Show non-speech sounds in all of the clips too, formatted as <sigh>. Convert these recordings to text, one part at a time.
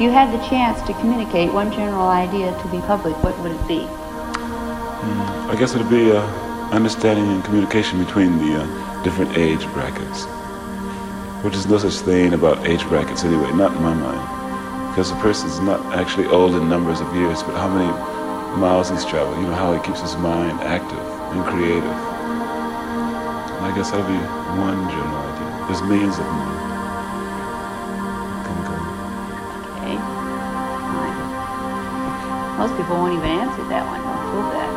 If you had the chance to communicate one general idea to the public, what would it be? Mm, I guess it would be uh, understanding and communication between the uh, different age brackets, which is no such thing about age brackets anyway, not in my mind. Because a person's not actually old in numbers of years, but how many miles he's traveled, you know, how he keeps his mind active and creative. And I guess that would be one general idea. There's millions of them. Most people won't even answer that one. Don't feel bad.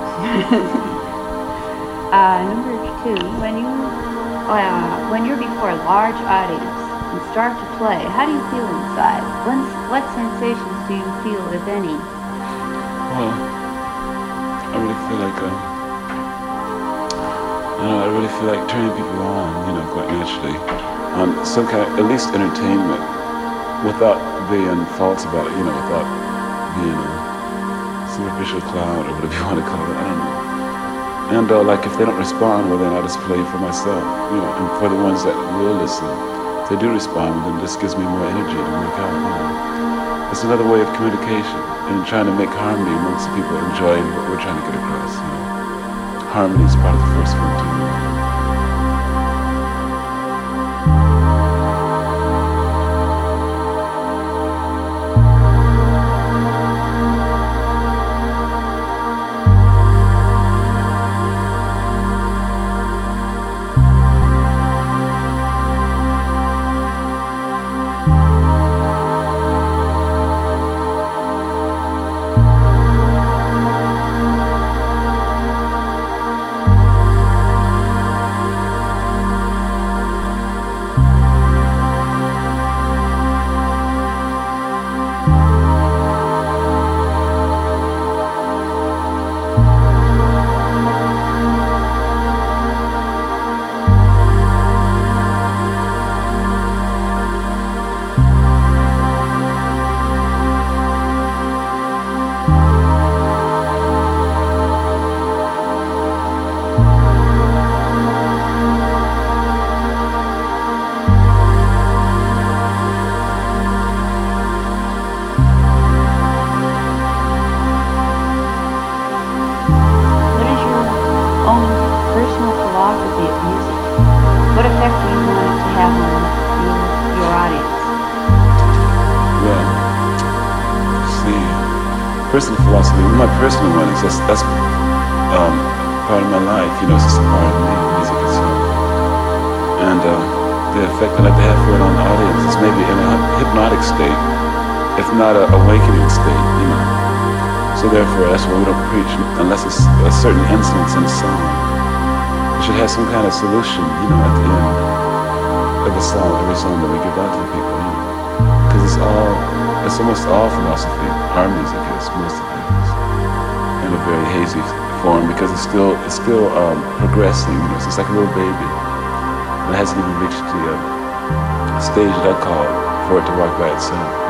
uh, number two, when you uh, when you're before a large audience and start to play, how do you feel inside? When, what sensations do you feel, if any? Well, I really feel like um, I, know, I really feel like turning people on, you know, quite naturally, on some kind, of, at least entertainment, without being false about it, you know, without being. Uh, superficial cloud or whatever you want to call it. I don't know. And uh, like if they don't respond, well then I just play for myself, you know, and for the ones that will listen. If they do respond, then this gives me more energy to make out. You know. It's another way of communication and trying to make harmony amongst the people enjoying what we're trying to get across. You know. Harmony is part of the first one too. Uh, the effect that I have for it on the audience is maybe in a hypnotic state, if not an awakening state. You know, so therefore that's why we don't preach unless it's a certain instance in a song. It should have some kind of solution. You know, at the end of the song, every song that we give out to the people. You know, because it's all, it's almost all philosophy. Our music is most of it in a very hazy form because it's still it's still um, progressing. You know, it's like a little baby. It hasn't even reached the uh, stage that I call for it to walk by itself.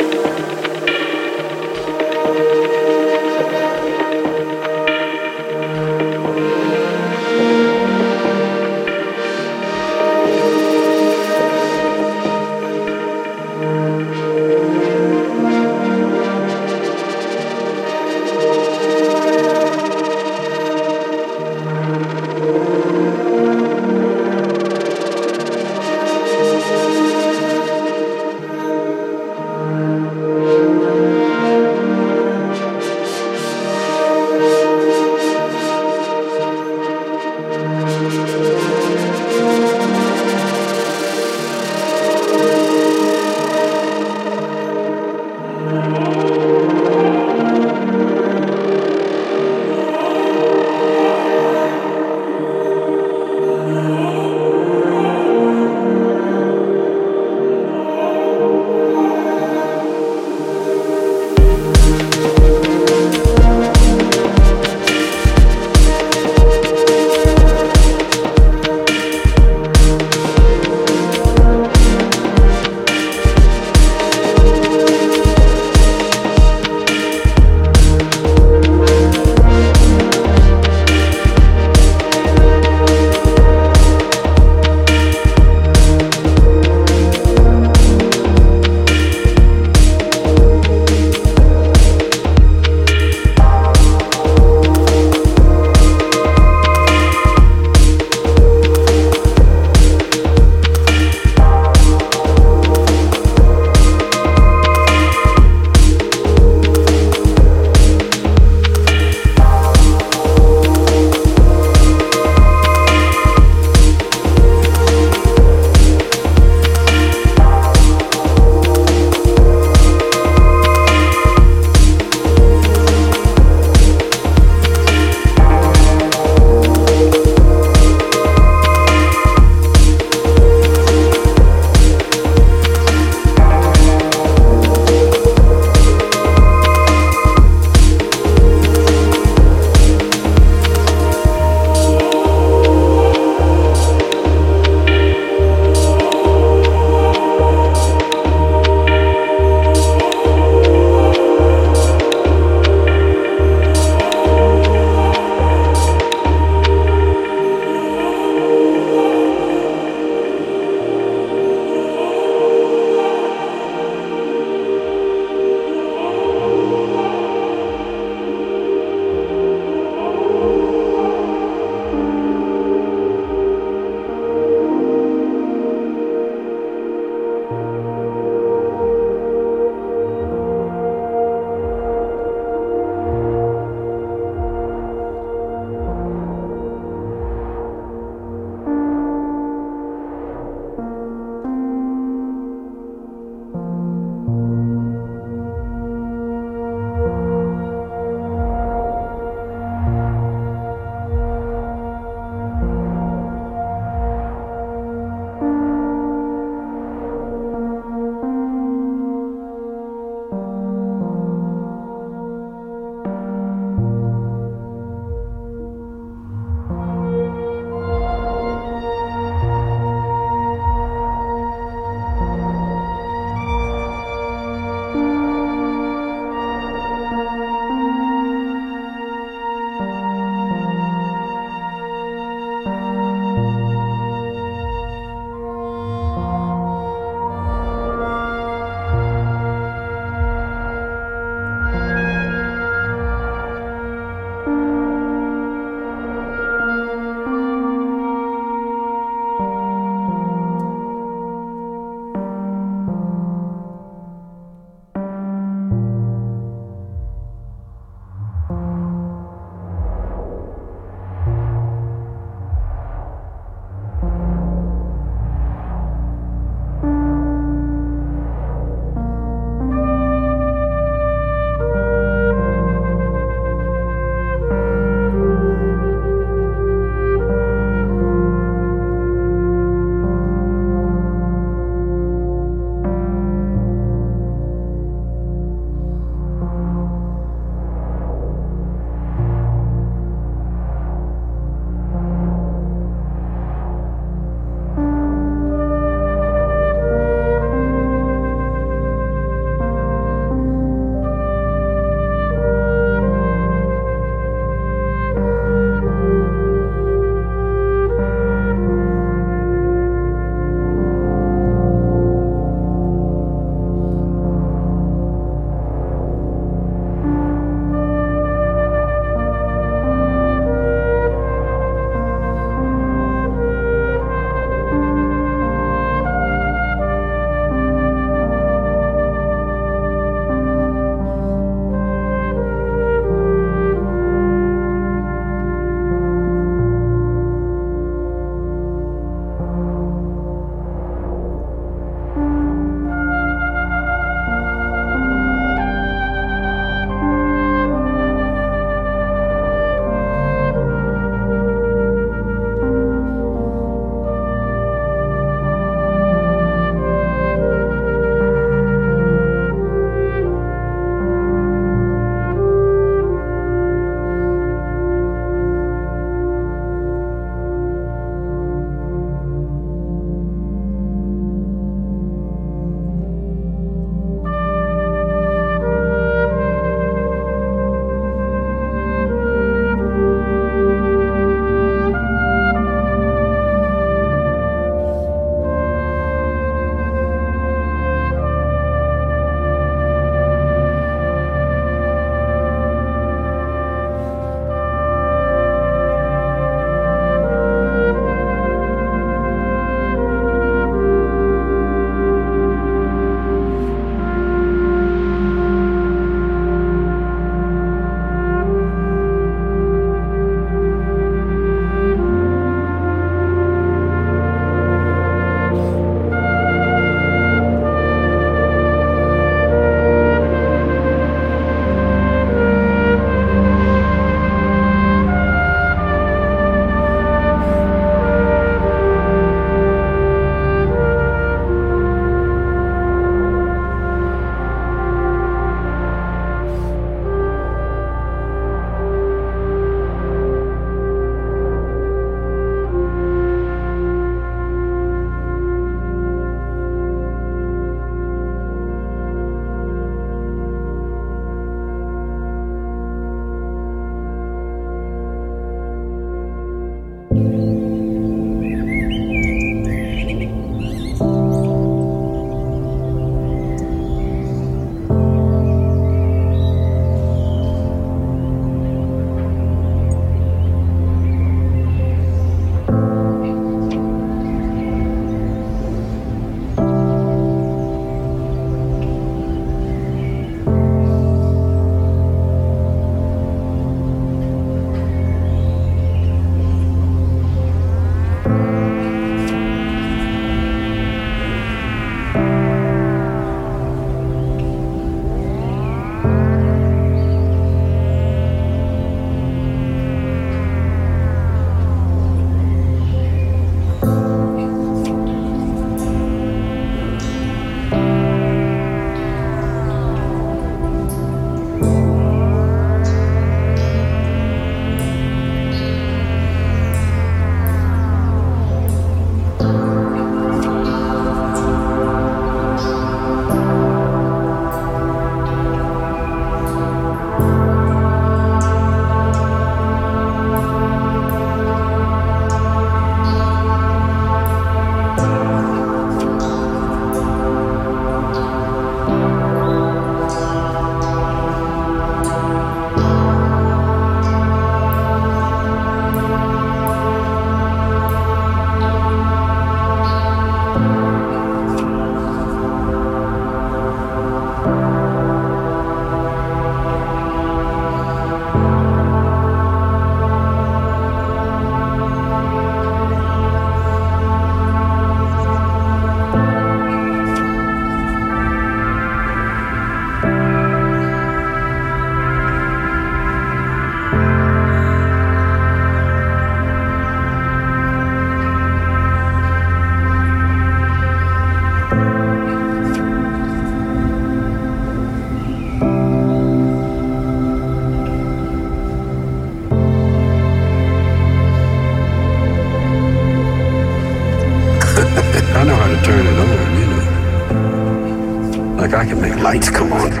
I can make lights come on.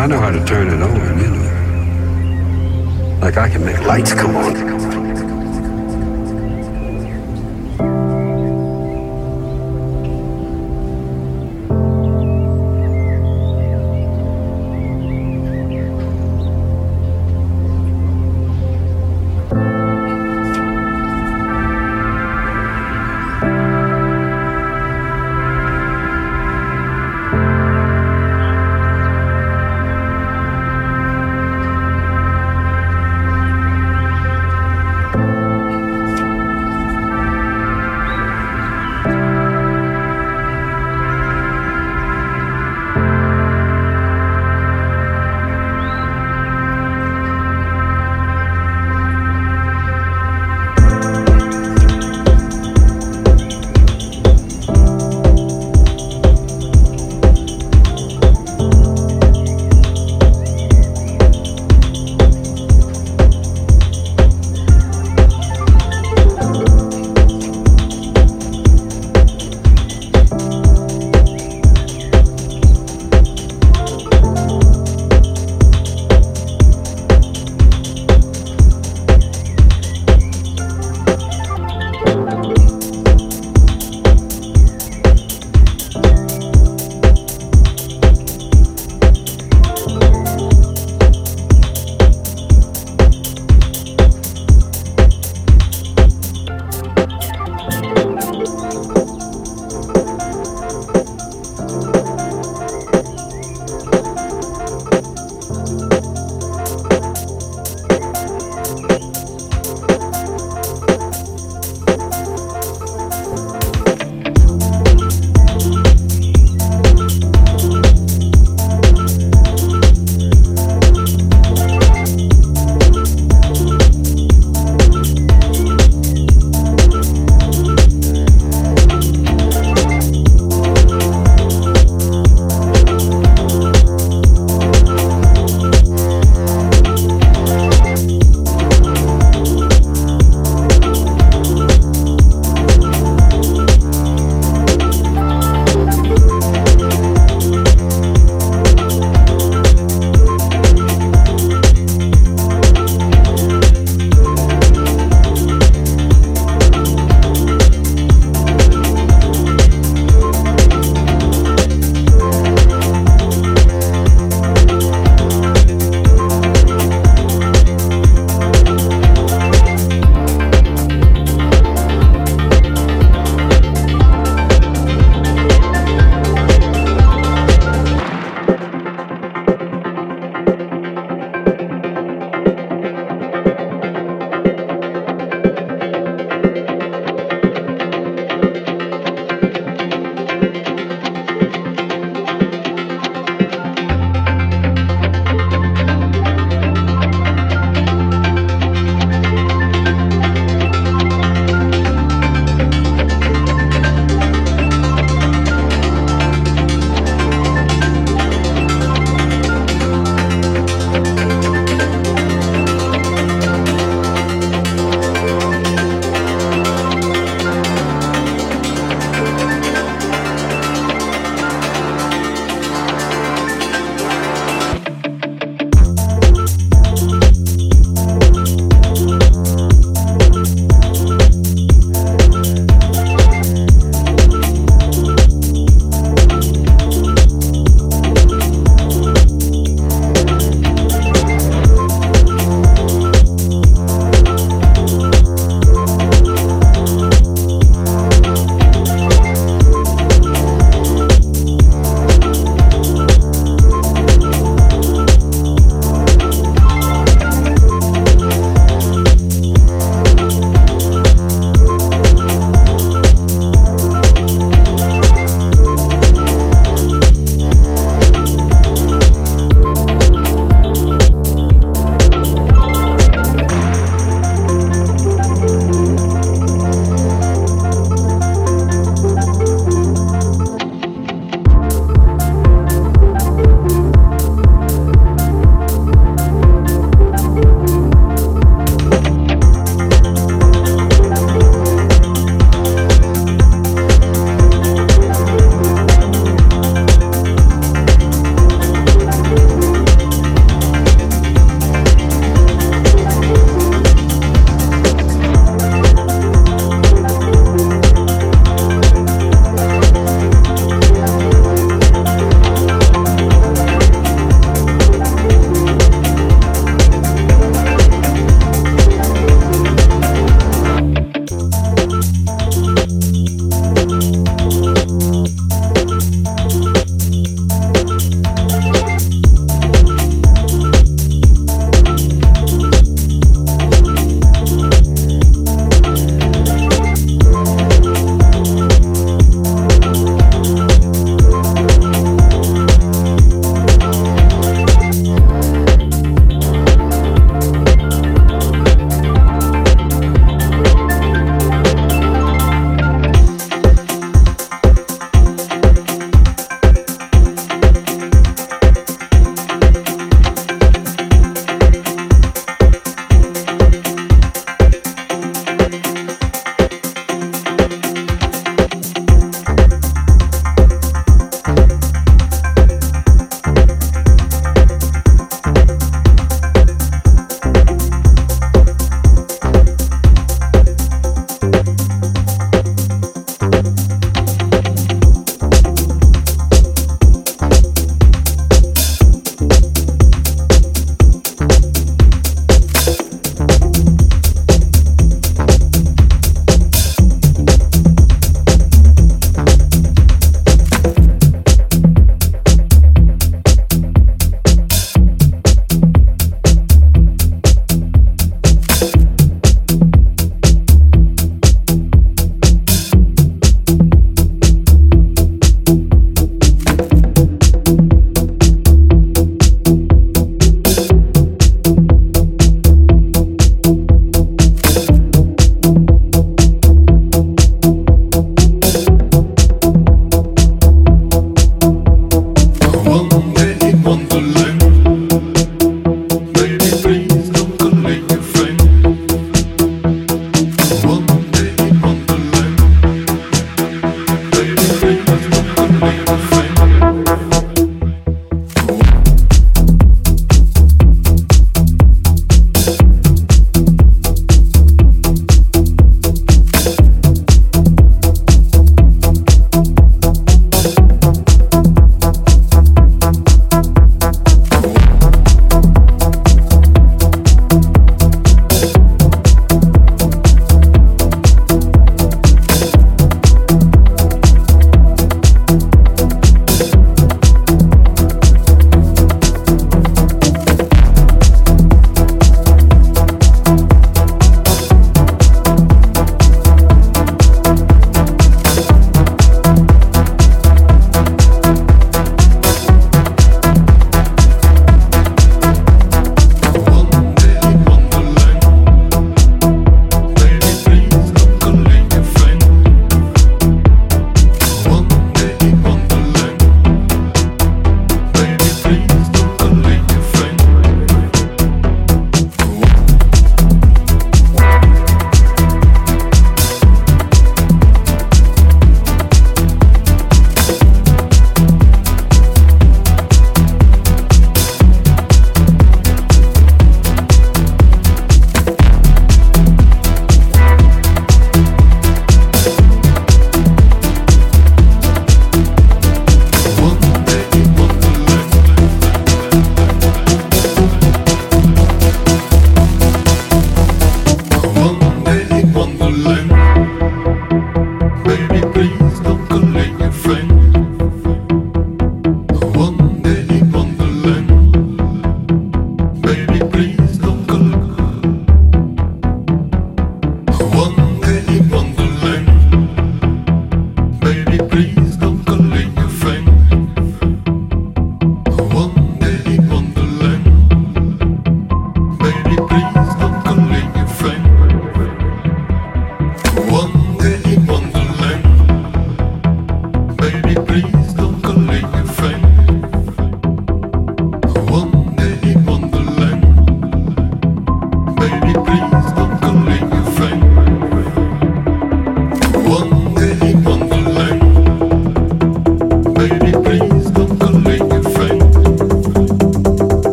I know how to turn it on, you know. Like I can make lights come on.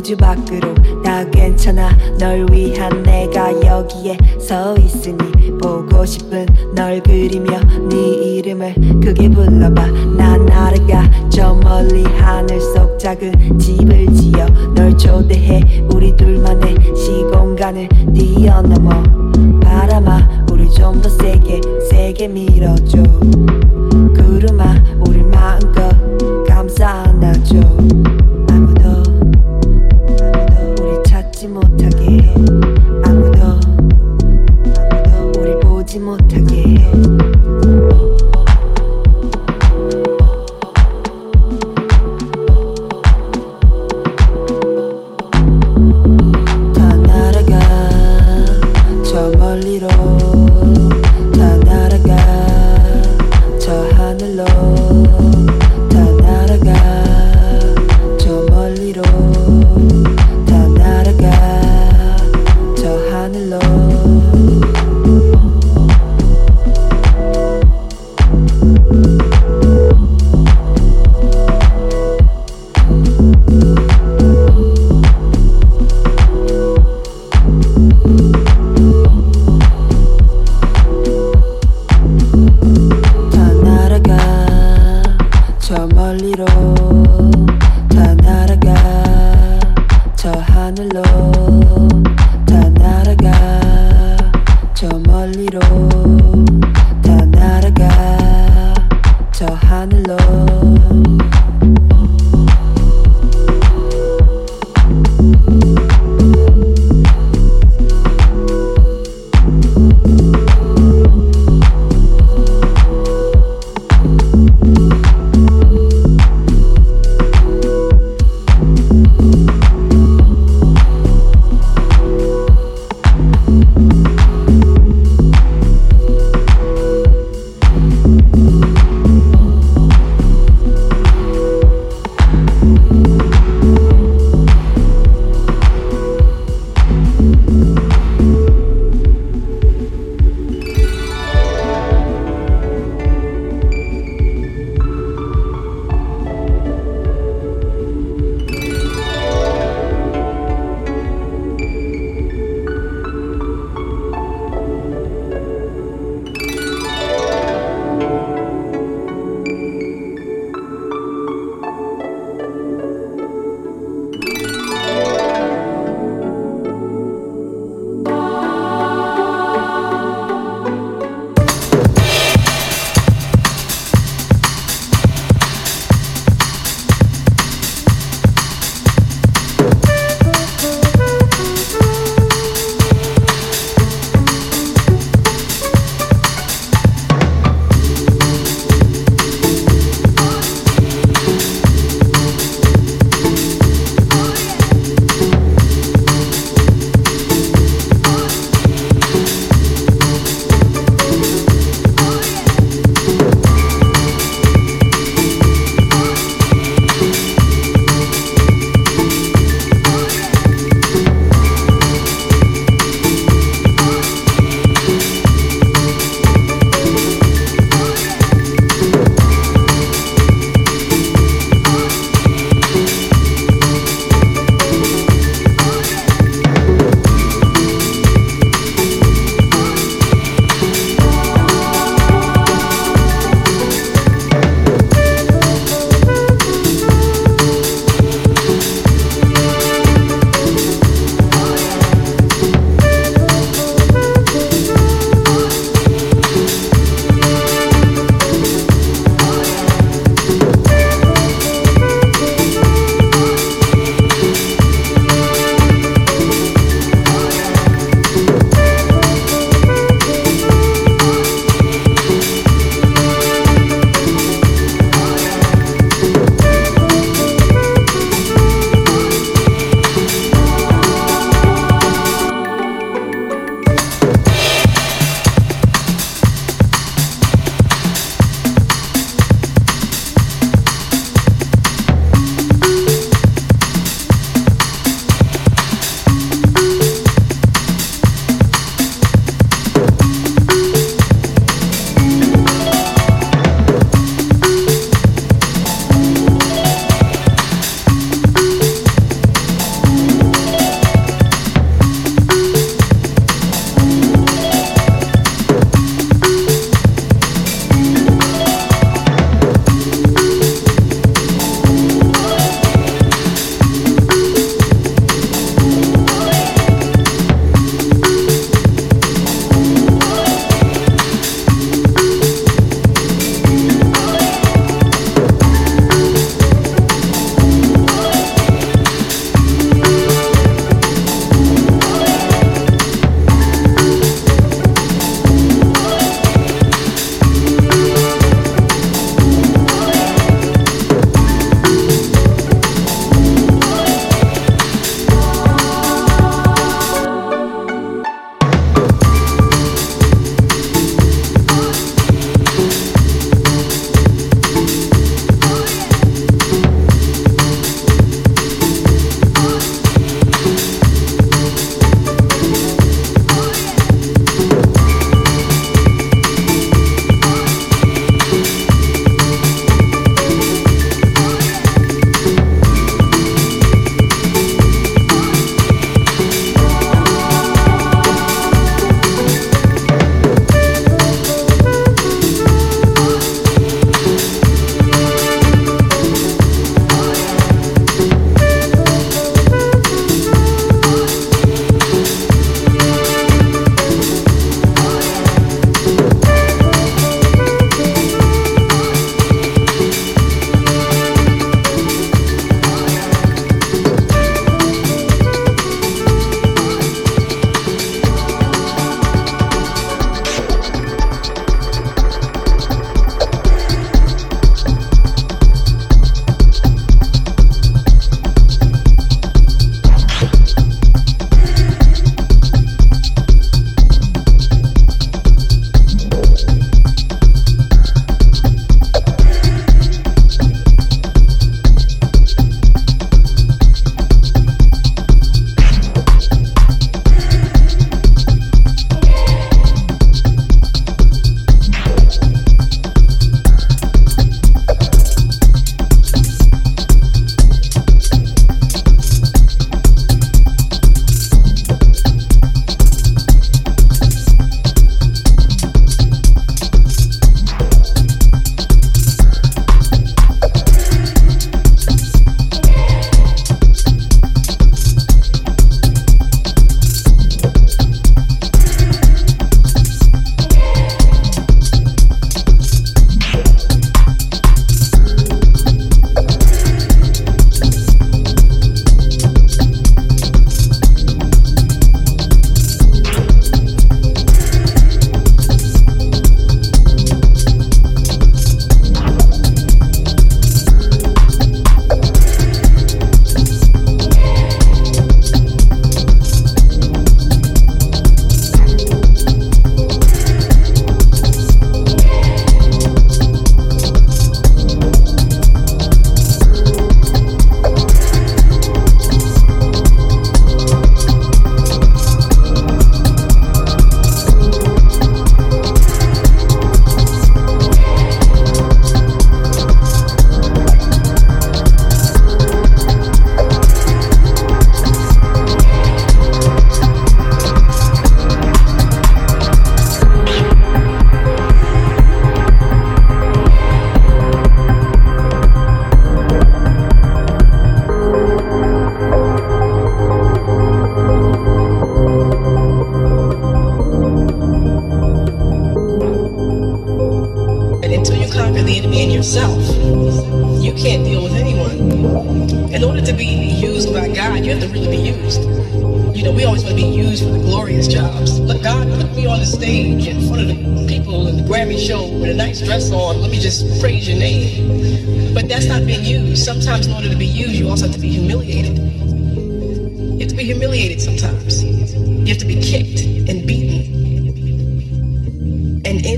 우주 밖으로. 나 괜찮아. 널 위한 내가 여기에 서 있으니 보고 싶은 널 그리며 네 이름을 크게 불러봐. 난 나르가 저 멀리 하늘 속 작은 집을 지어 널 초대해. 우리 둘만의 시공간을 뛰어넘어. 바람아 우리 좀 더 세게 세게 밀어줘. 구름아 우리 마음껏 감싸 안아줘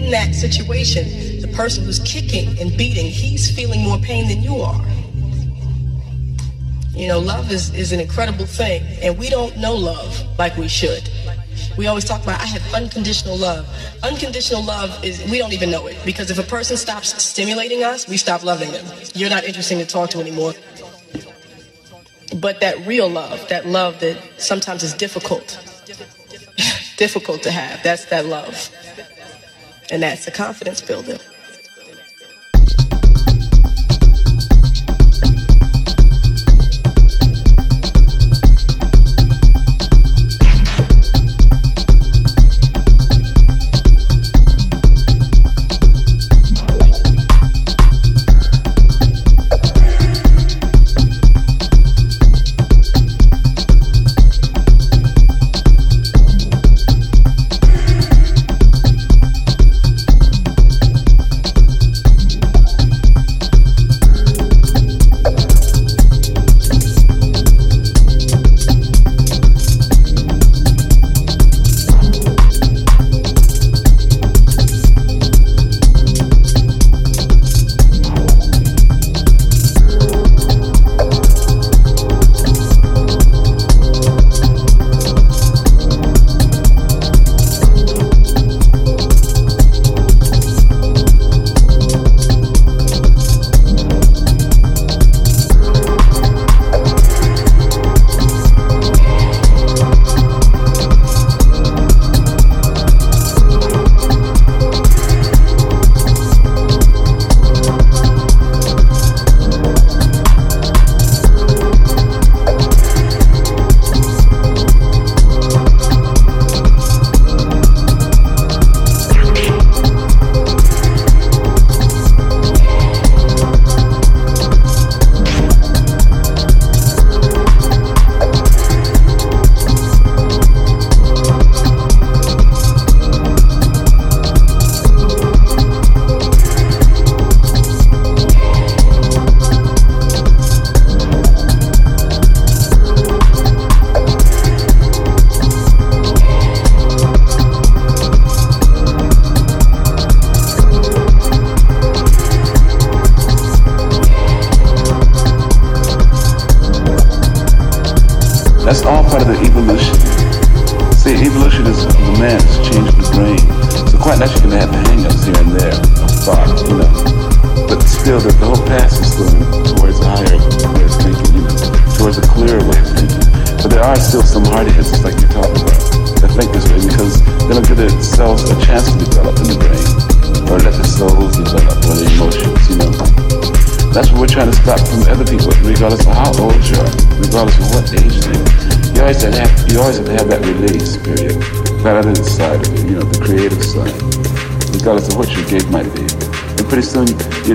in that situation, the person who's kicking and beating, he's feeling more pain than you are. You know, love is, is an incredible thing, and we don't know love like we should. We always talk about, I have unconditional love. Unconditional love is, we don't even know it, because if a person stops stimulating us, we stop loving them. You're not interesting to talk to anymore. But that real love, that love that sometimes is difficult, <laughs> difficult to have, that's that love. And that's the confidence builder.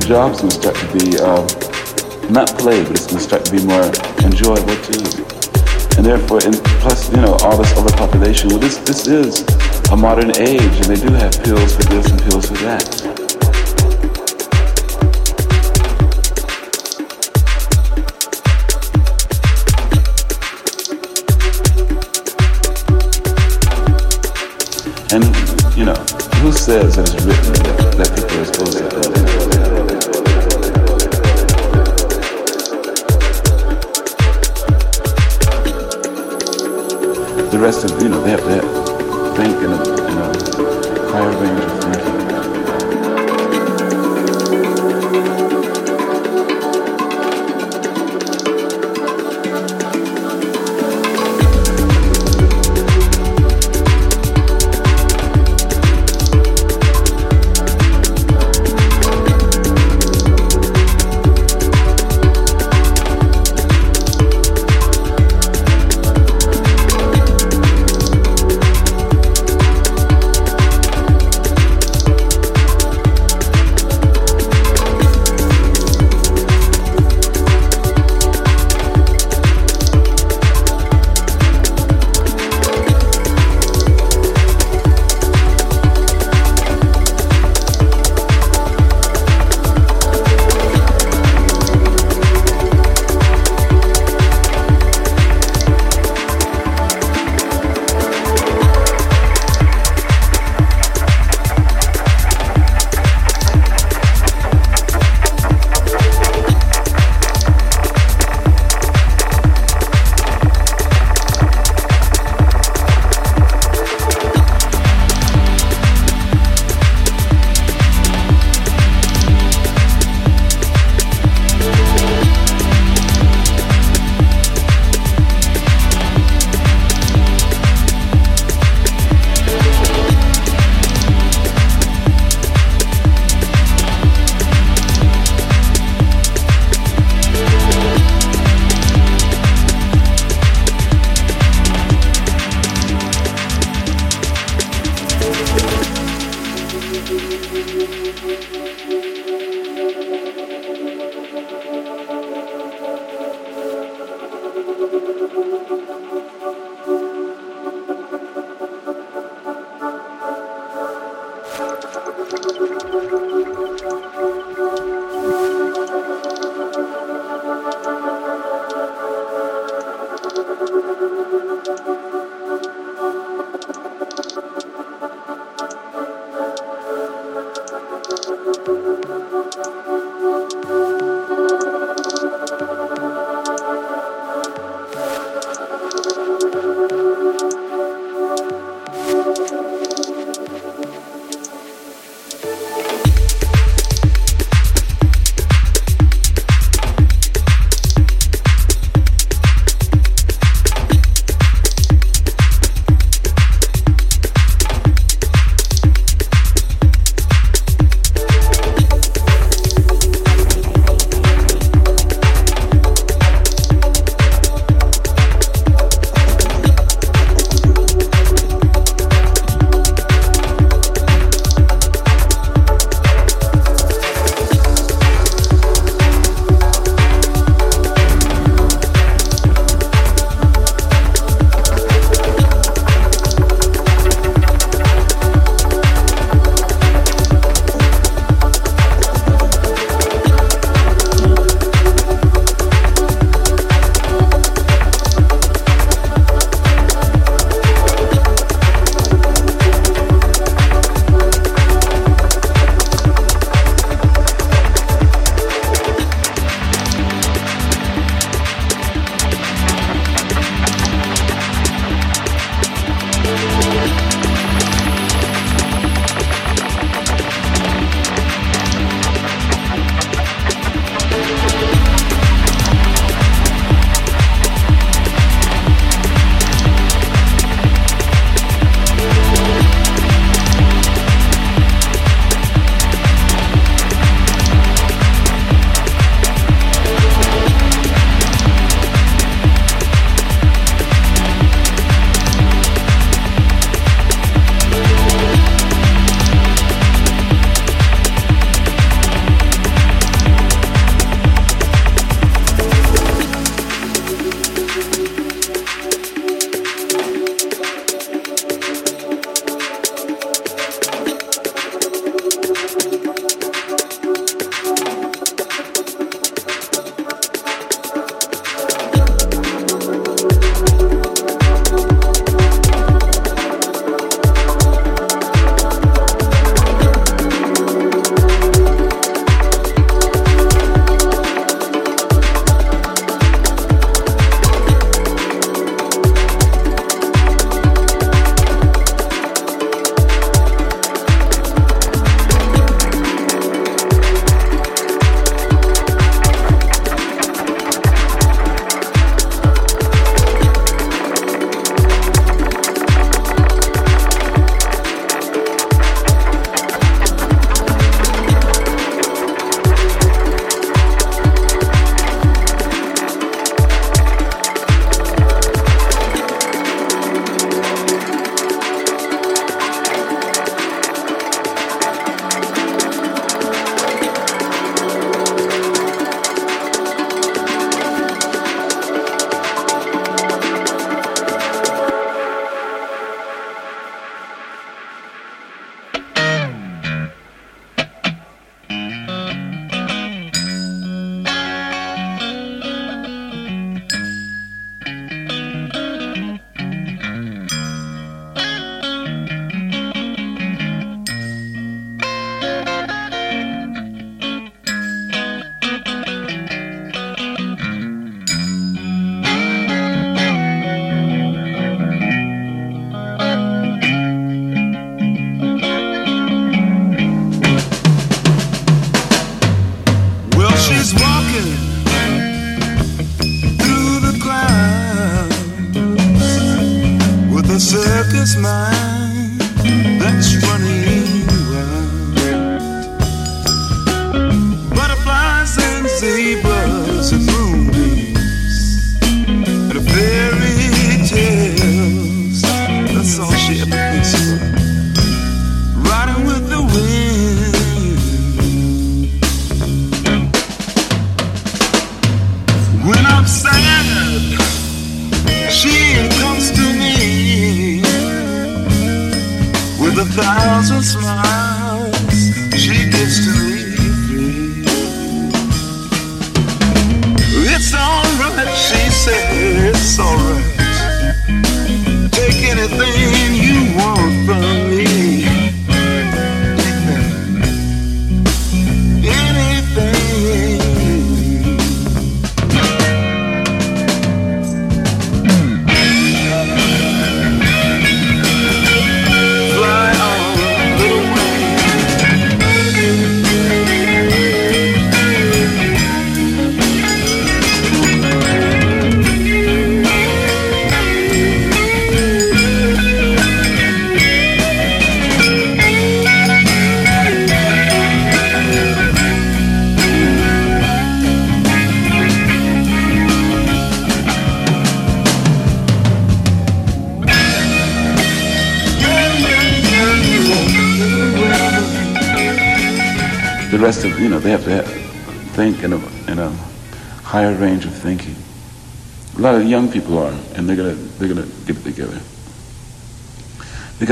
Job's going to start to be uh, not play, but it's to start to be more enjoyable too. And therefore, and plus, you know, all this other population. Well, this this is a modern age, and they do have pills for this and pills for that. And, you know, who says that it's written that, that people are supposed to the rest of, you know, they have to think in a, in a range of thinking.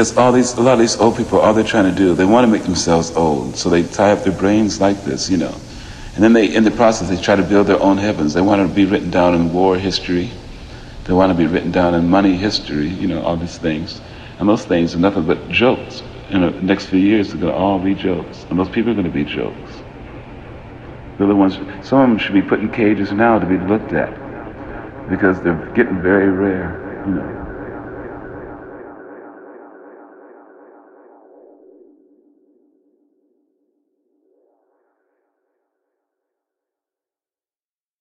Because all these, a lot of these old people, all they're trying to do, they want to make themselves old, so they tie up their brains like this, you know. And then they, in the process, they try to build their own heavens. They want to be written down in war history. They want to be written down in money history, you know, all these things. And those things are nothing but jokes. In the next few years, they're going to all be jokes. And those people are going to be jokes. The ones, some of them should be put in cages now to be looked at. Because they're getting very rare.